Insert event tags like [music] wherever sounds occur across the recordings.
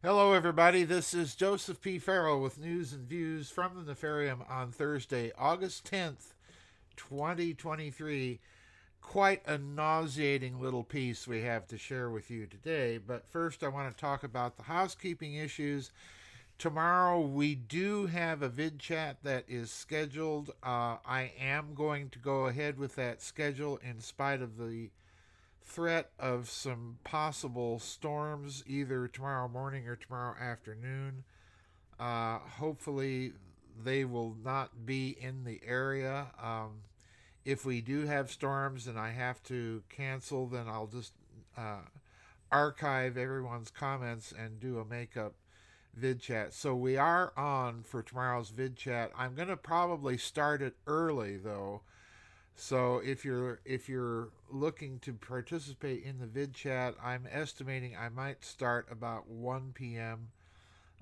Hello, everybody. This is Joseph P. Farrell with news and views from the Nefarium on Thursday, August 10th, 2023. Quite a nauseating little piece we have to share with you today. But first, I want to talk about the housekeeping issues. Tomorrow, we do have a vid chat that is scheduled. Uh, I am going to go ahead with that schedule in spite of the threat of some possible storms either tomorrow morning or tomorrow afternoon. Uh, hopefully, they will not be in the area. Um, if we do have storms and I have to cancel, then I'll just uh, archive everyone's comments and do a makeup vid chat. So we are on for tomorrow's vid chat. I'm going to probably start it early though so if you're if you're looking to participate in the vid chat, I'm estimating I might start about 1 p.m.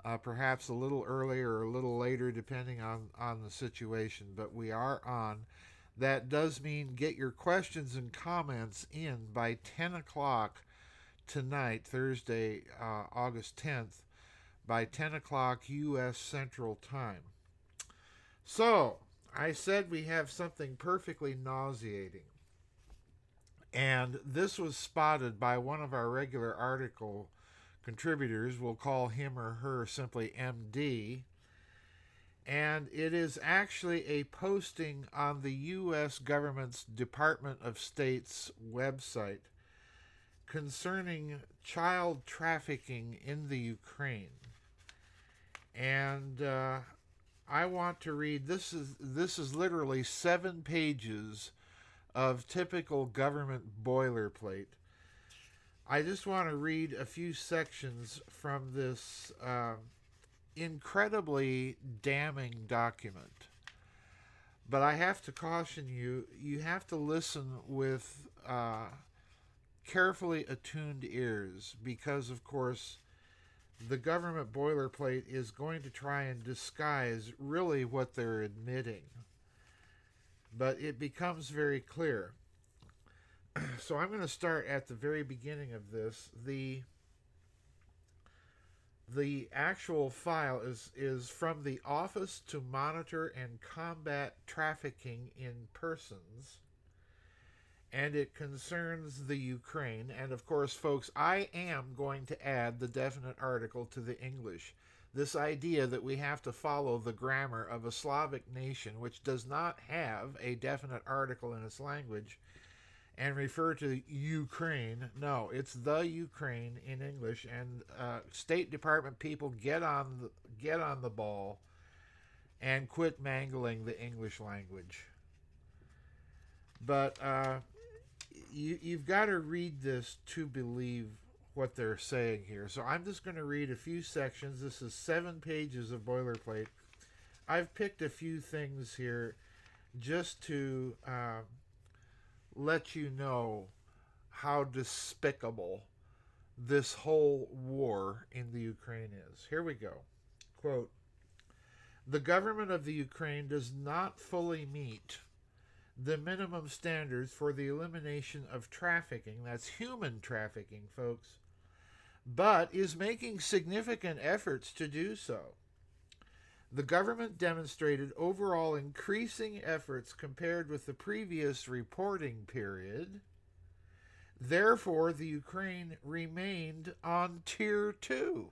Uh, perhaps a little earlier or a little later, depending on on the situation. But we are on. That does mean get your questions and comments in by 10 o'clock tonight, Thursday, uh, August 10th, by 10 o'clock U.S. Central Time. So I said we have something perfectly nauseating. And this was spotted by one of our regular article contributors. We'll call him or her simply MD. And it is actually a posting on the U.S. government's Department of State's website concerning child trafficking in the Ukraine. And uh, I want to read this is this is literally seven pages of typical government boilerplate. I just want to read a few sections from this uh, incredibly damning document. But I have to caution you, you have to listen with uh, carefully attuned ears because, of course, the government boilerplate is going to try and disguise really what they're admitting. But it becomes very clear. [clears throat] so I'm going to start at the very beginning of this. The the actual file is is from the Office to Monitor and Combat Trafficking in Persons and it concerns the Ukraine. And of course, folks, I am going to add the definite article to the English. This idea that we have to follow the grammar of a Slavic nation which does not have a definite article in its language and refer to Ukraine. No, it's the Ukraine in English. And uh, State Department people get on the, get on the ball and quit mangling the English language. But uh, you you've got to read this to believe what they're saying here. So I'm just going to read a few sections. This is seven pages of boilerplate. I've picked a few things here just to uh, let you know how despicable this whole war in the Ukraine is. Here we go. Quote The government of the Ukraine does not fully meet the minimum standards for the elimination of trafficking. That's human trafficking, folks. But is making significant efforts to do so. The government demonstrated overall increasing efforts compared with the previous reporting period. Therefore, the Ukraine remained on tier two.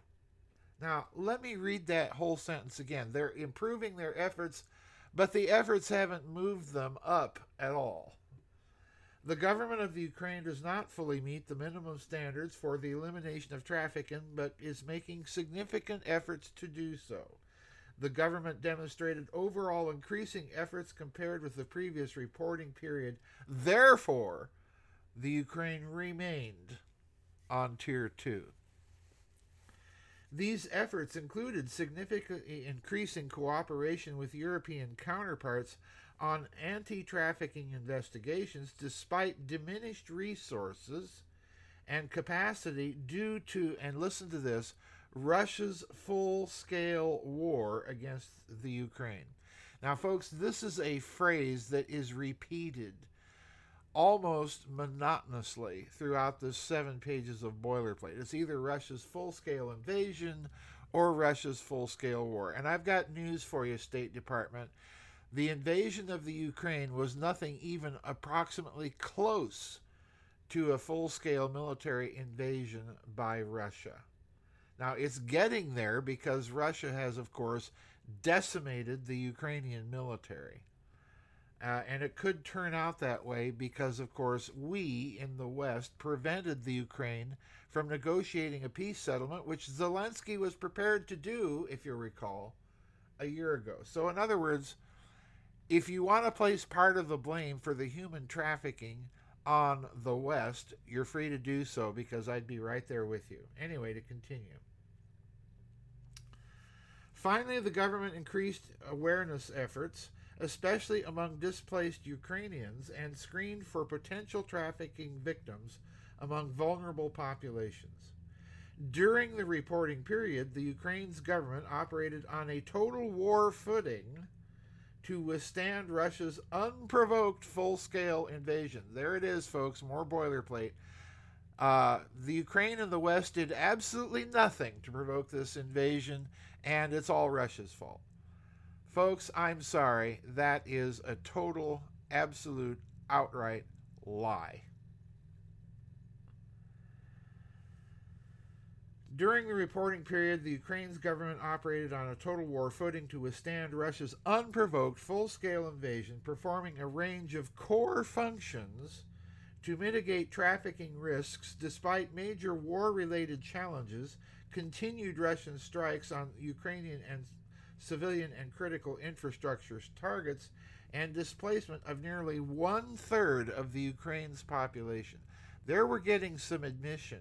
Now, let me read that whole sentence again. They're improving their efforts but the efforts haven't moved them up at all. The government of Ukraine does not fully meet the minimum standards for the elimination of trafficking, but is making significant efforts to do so. The government demonstrated overall increasing efforts compared with the previous reporting period. Therefore, the Ukraine remained on Tier 2. These efforts included significantly increasing cooperation with European counterparts on anti trafficking investigations despite diminished resources and capacity due to, and listen to this, Russia's full scale war against the Ukraine. Now, folks, this is a phrase that is repeated almost monotonously throughout the seven pages of boilerplate. It's either Russia's full scale invasion or Russia's full scale war. And I've got news for you, State Department. The invasion of the Ukraine was nothing even approximately close to a full scale military invasion by Russia. Now, it's getting there because Russia has, of course, decimated the Ukrainian military. Uh, and it could turn out that way because, of course, we in the West prevented the Ukraine from negotiating a peace settlement, which Zelensky was prepared to do, if you recall, a year ago. So, in other words, if you want to place part of the blame for the human trafficking on the West, you're free to do so because I'd be right there with you. Anyway, to continue. Finally, the government increased awareness efforts, especially among displaced Ukrainians, and screened for potential trafficking victims among vulnerable populations. During the reporting period, the Ukraine's government operated on a total war footing to withstand Russia's unprovoked full scale invasion. There it is, folks, more boilerplate. Uh, the Ukraine and the West did absolutely nothing to provoke this invasion, and it's all Russia's fault. Folks, I'm sorry. That is a total, absolute, outright lie. During the reporting period, the Ukraine's government operated on a total war footing to withstand Russia's unprovoked full scale invasion, performing a range of core functions to mitigate trafficking risks despite major war related challenges, continued Russian strikes on Ukrainian and civilian and critical infrastructure targets, and displacement of nearly one third of the Ukraine's population. There we're getting some admission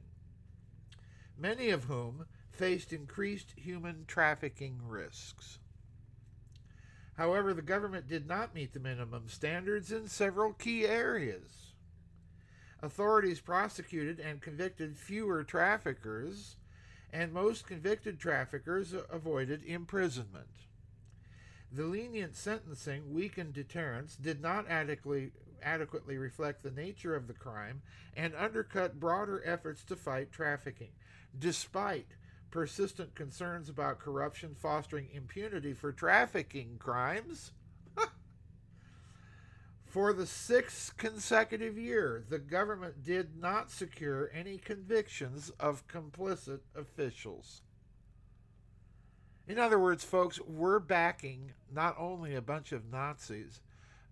many of whom faced increased human trafficking risks. However, the government did not meet the minimum standards in several key areas. Authorities prosecuted and convicted fewer traffickers, and most convicted traffickers avoided imprisonment. The lenient sentencing weakened deterrence, did not adequately, adequately reflect the nature of the crime, and undercut broader efforts to fight trafficking despite persistent concerns about corruption fostering impunity for trafficking crimes. For the sixth consecutive year, the government did not secure any convictions of complicit officials. In other words, folks, we're backing not only a bunch of Nazis,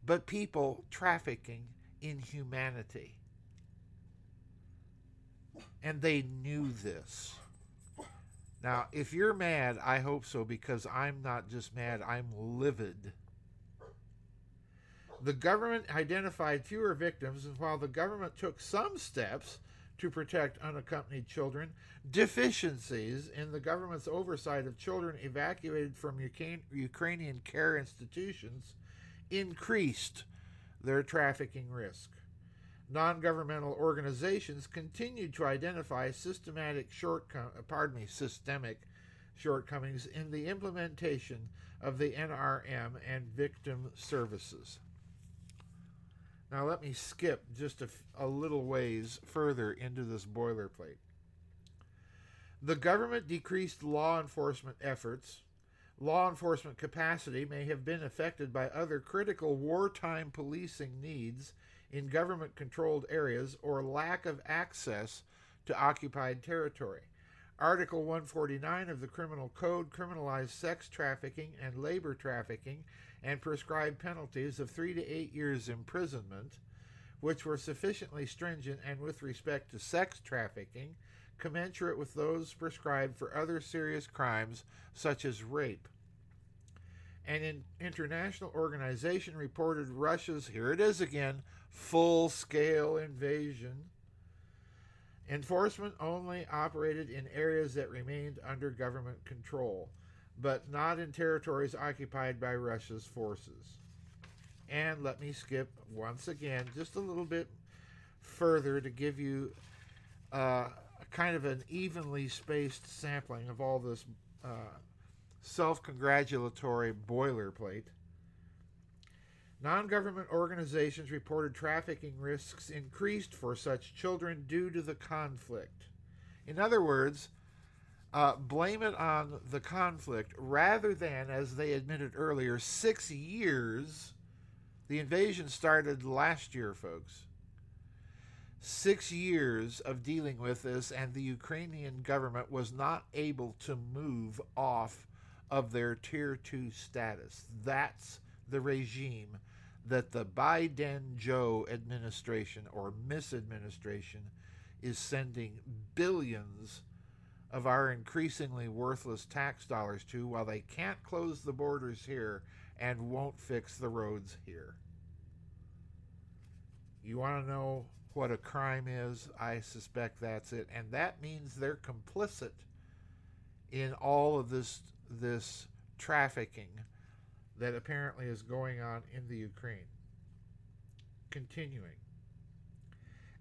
but people trafficking in humanity. And they knew this. Now, if you're mad, I hope so because I'm not just mad, I'm livid. The government identified fewer victims, and while the government took some steps to protect unaccompanied children, deficiencies in the government's oversight of children evacuated from Ukrainian care institutions increased their trafficking risk non governmental organizations continued to identify systematic shortcom- pardon me, systemic shortcomings in the implementation of the NRM and victim services. Now, let me skip just a, little ways further into this boilerplate. The government decreased law enforcement efforts. Law enforcement capacity may have been affected by other critical wartime policing needs in government controlled areas or lack of access to occupied territory. Article 149 of the Criminal Code criminalized sex trafficking and labor trafficking and prescribed penalties of three to eight years imprisonment, which were sufficiently stringent and with respect to sex trafficking, commensurate with those prescribed for other serious crimes such as rape. An international organization reported Russia's, here it is again, full scale invasion. Enforcement only operated in areas that remained under government control, but not in territories occupied by Russia's forces. And let me skip once again just a little bit further to give you uh, kind of an evenly spaced sampling of all this uh, self congratulatory boilerplate. Non government organizations reported trafficking risks increased for such children due to the conflict. In other words, uh, blame it on the conflict rather than, as they admitted earlier, six years. The invasion started last year, folks. Six years of dealing with this, and the Ukrainian government was not able to move off of their tier two status. That's the regime that the Biden Joe administration or misadministration is sending billions of our increasingly worthless tax dollars to while they can't close the borders here and won't fix the roads here. You want to know what a crime is? I suspect that's it. And that means they're complicit in all of this this trafficking that apparently is going on in the Ukraine. Continuing.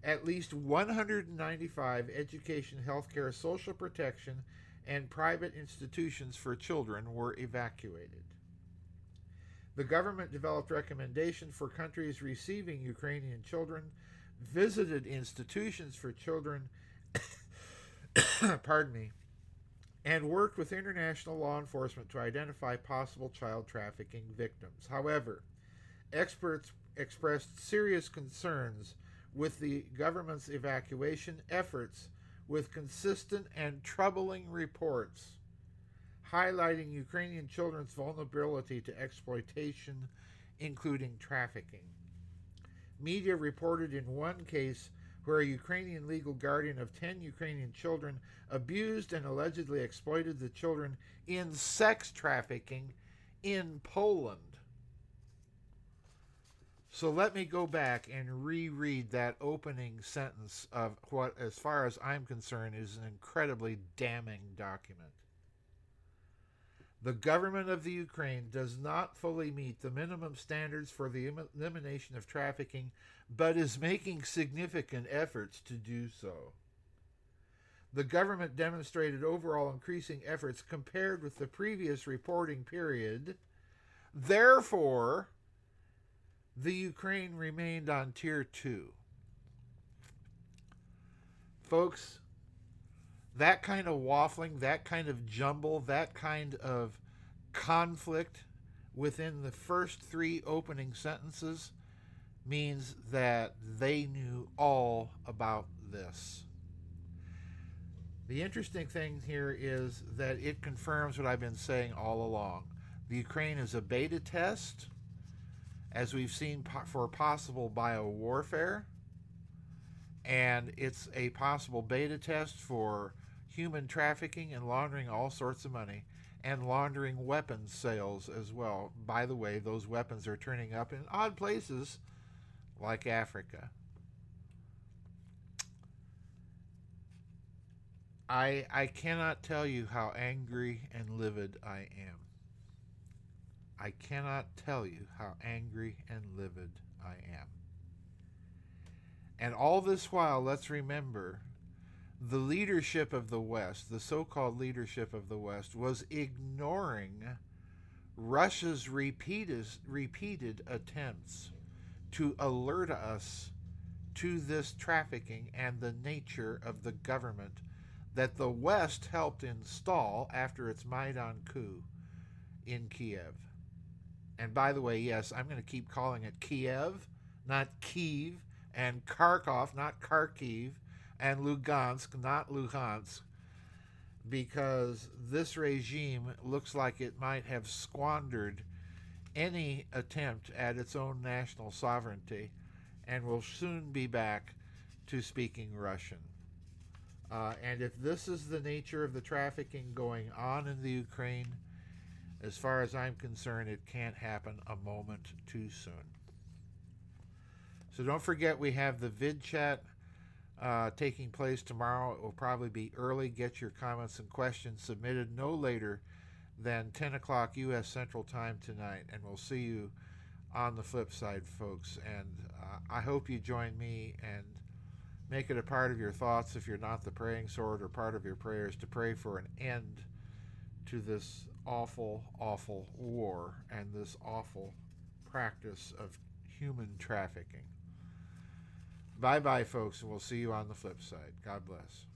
At least 195 education, healthcare, social protection, and private institutions for children were evacuated. The government developed recommendations for countries receiving Ukrainian children, visited institutions for children, [coughs] pardon me, and worked with international law enforcement to identify possible child trafficking victims. However, experts expressed serious concerns with the government's evacuation efforts with consistent and troubling reports highlighting Ukrainian children's vulnerability to exploitation, including trafficking. Media reported in one case where a Ukrainian legal guardian of 10 Ukrainian children abused and allegedly exploited the children in sex trafficking in Poland. So let me go back and reread that opening sentence of what, as far as I'm concerned, is an incredibly damning document. The government of the Ukraine does not fully meet the minimum standards for the elimination of trafficking, but is making significant efforts to do so. The government demonstrated overall increasing efforts compared with the previous reporting period. Therefore, the Ukraine remained on tier two. Folks, that kind of waffling, that kind of jumble, that kind of conflict within the first three opening sentences means that they knew all about this. The interesting thing here is that it confirms what I've been saying all along. The Ukraine is a beta test, as we've seen for possible biowarfare, and it's a possible beta test for human trafficking and laundering all sorts of money and laundering weapons sales as well. By the way, those weapons are turning up in odd places like Africa. I I cannot tell you how angry and livid I am. I cannot tell you how angry and livid I am. And all this while, let's remember the leadership of the West, the so called leadership of the West, was ignoring Russia's repeated, repeated attempts to alert us to this trafficking and the nature of the government that the West helped install after its Maidan coup in Kiev. And by the way, yes, I'm going to keep calling it Kiev, not Kyiv, and Kharkov, not Kharkiv, and Lugansk, not Luhansk, because this regime looks like it might have squandered any attempt at its own national sovereignty and will soon be back to speaking Russian. Uh, and if this is the nature of the trafficking going on in the Ukraine, as far as I'm concerned, it can't happen a moment too soon. So don't forget, we have the vid chat uh, taking place tomorrow. It will probably be early. Get your comments and questions submitted no later than 10 o'clock U.S. Central Time tonight, and we'll see you on the flip side, folks. And uh, I hope you join me and make it a part of your thoughts if you're not the praying sword or part of your prayers to pray for an end to this awful, awful war and this awful practice of human trafficking. Bye bye, folks, and we'll see you on the flip side. God bless.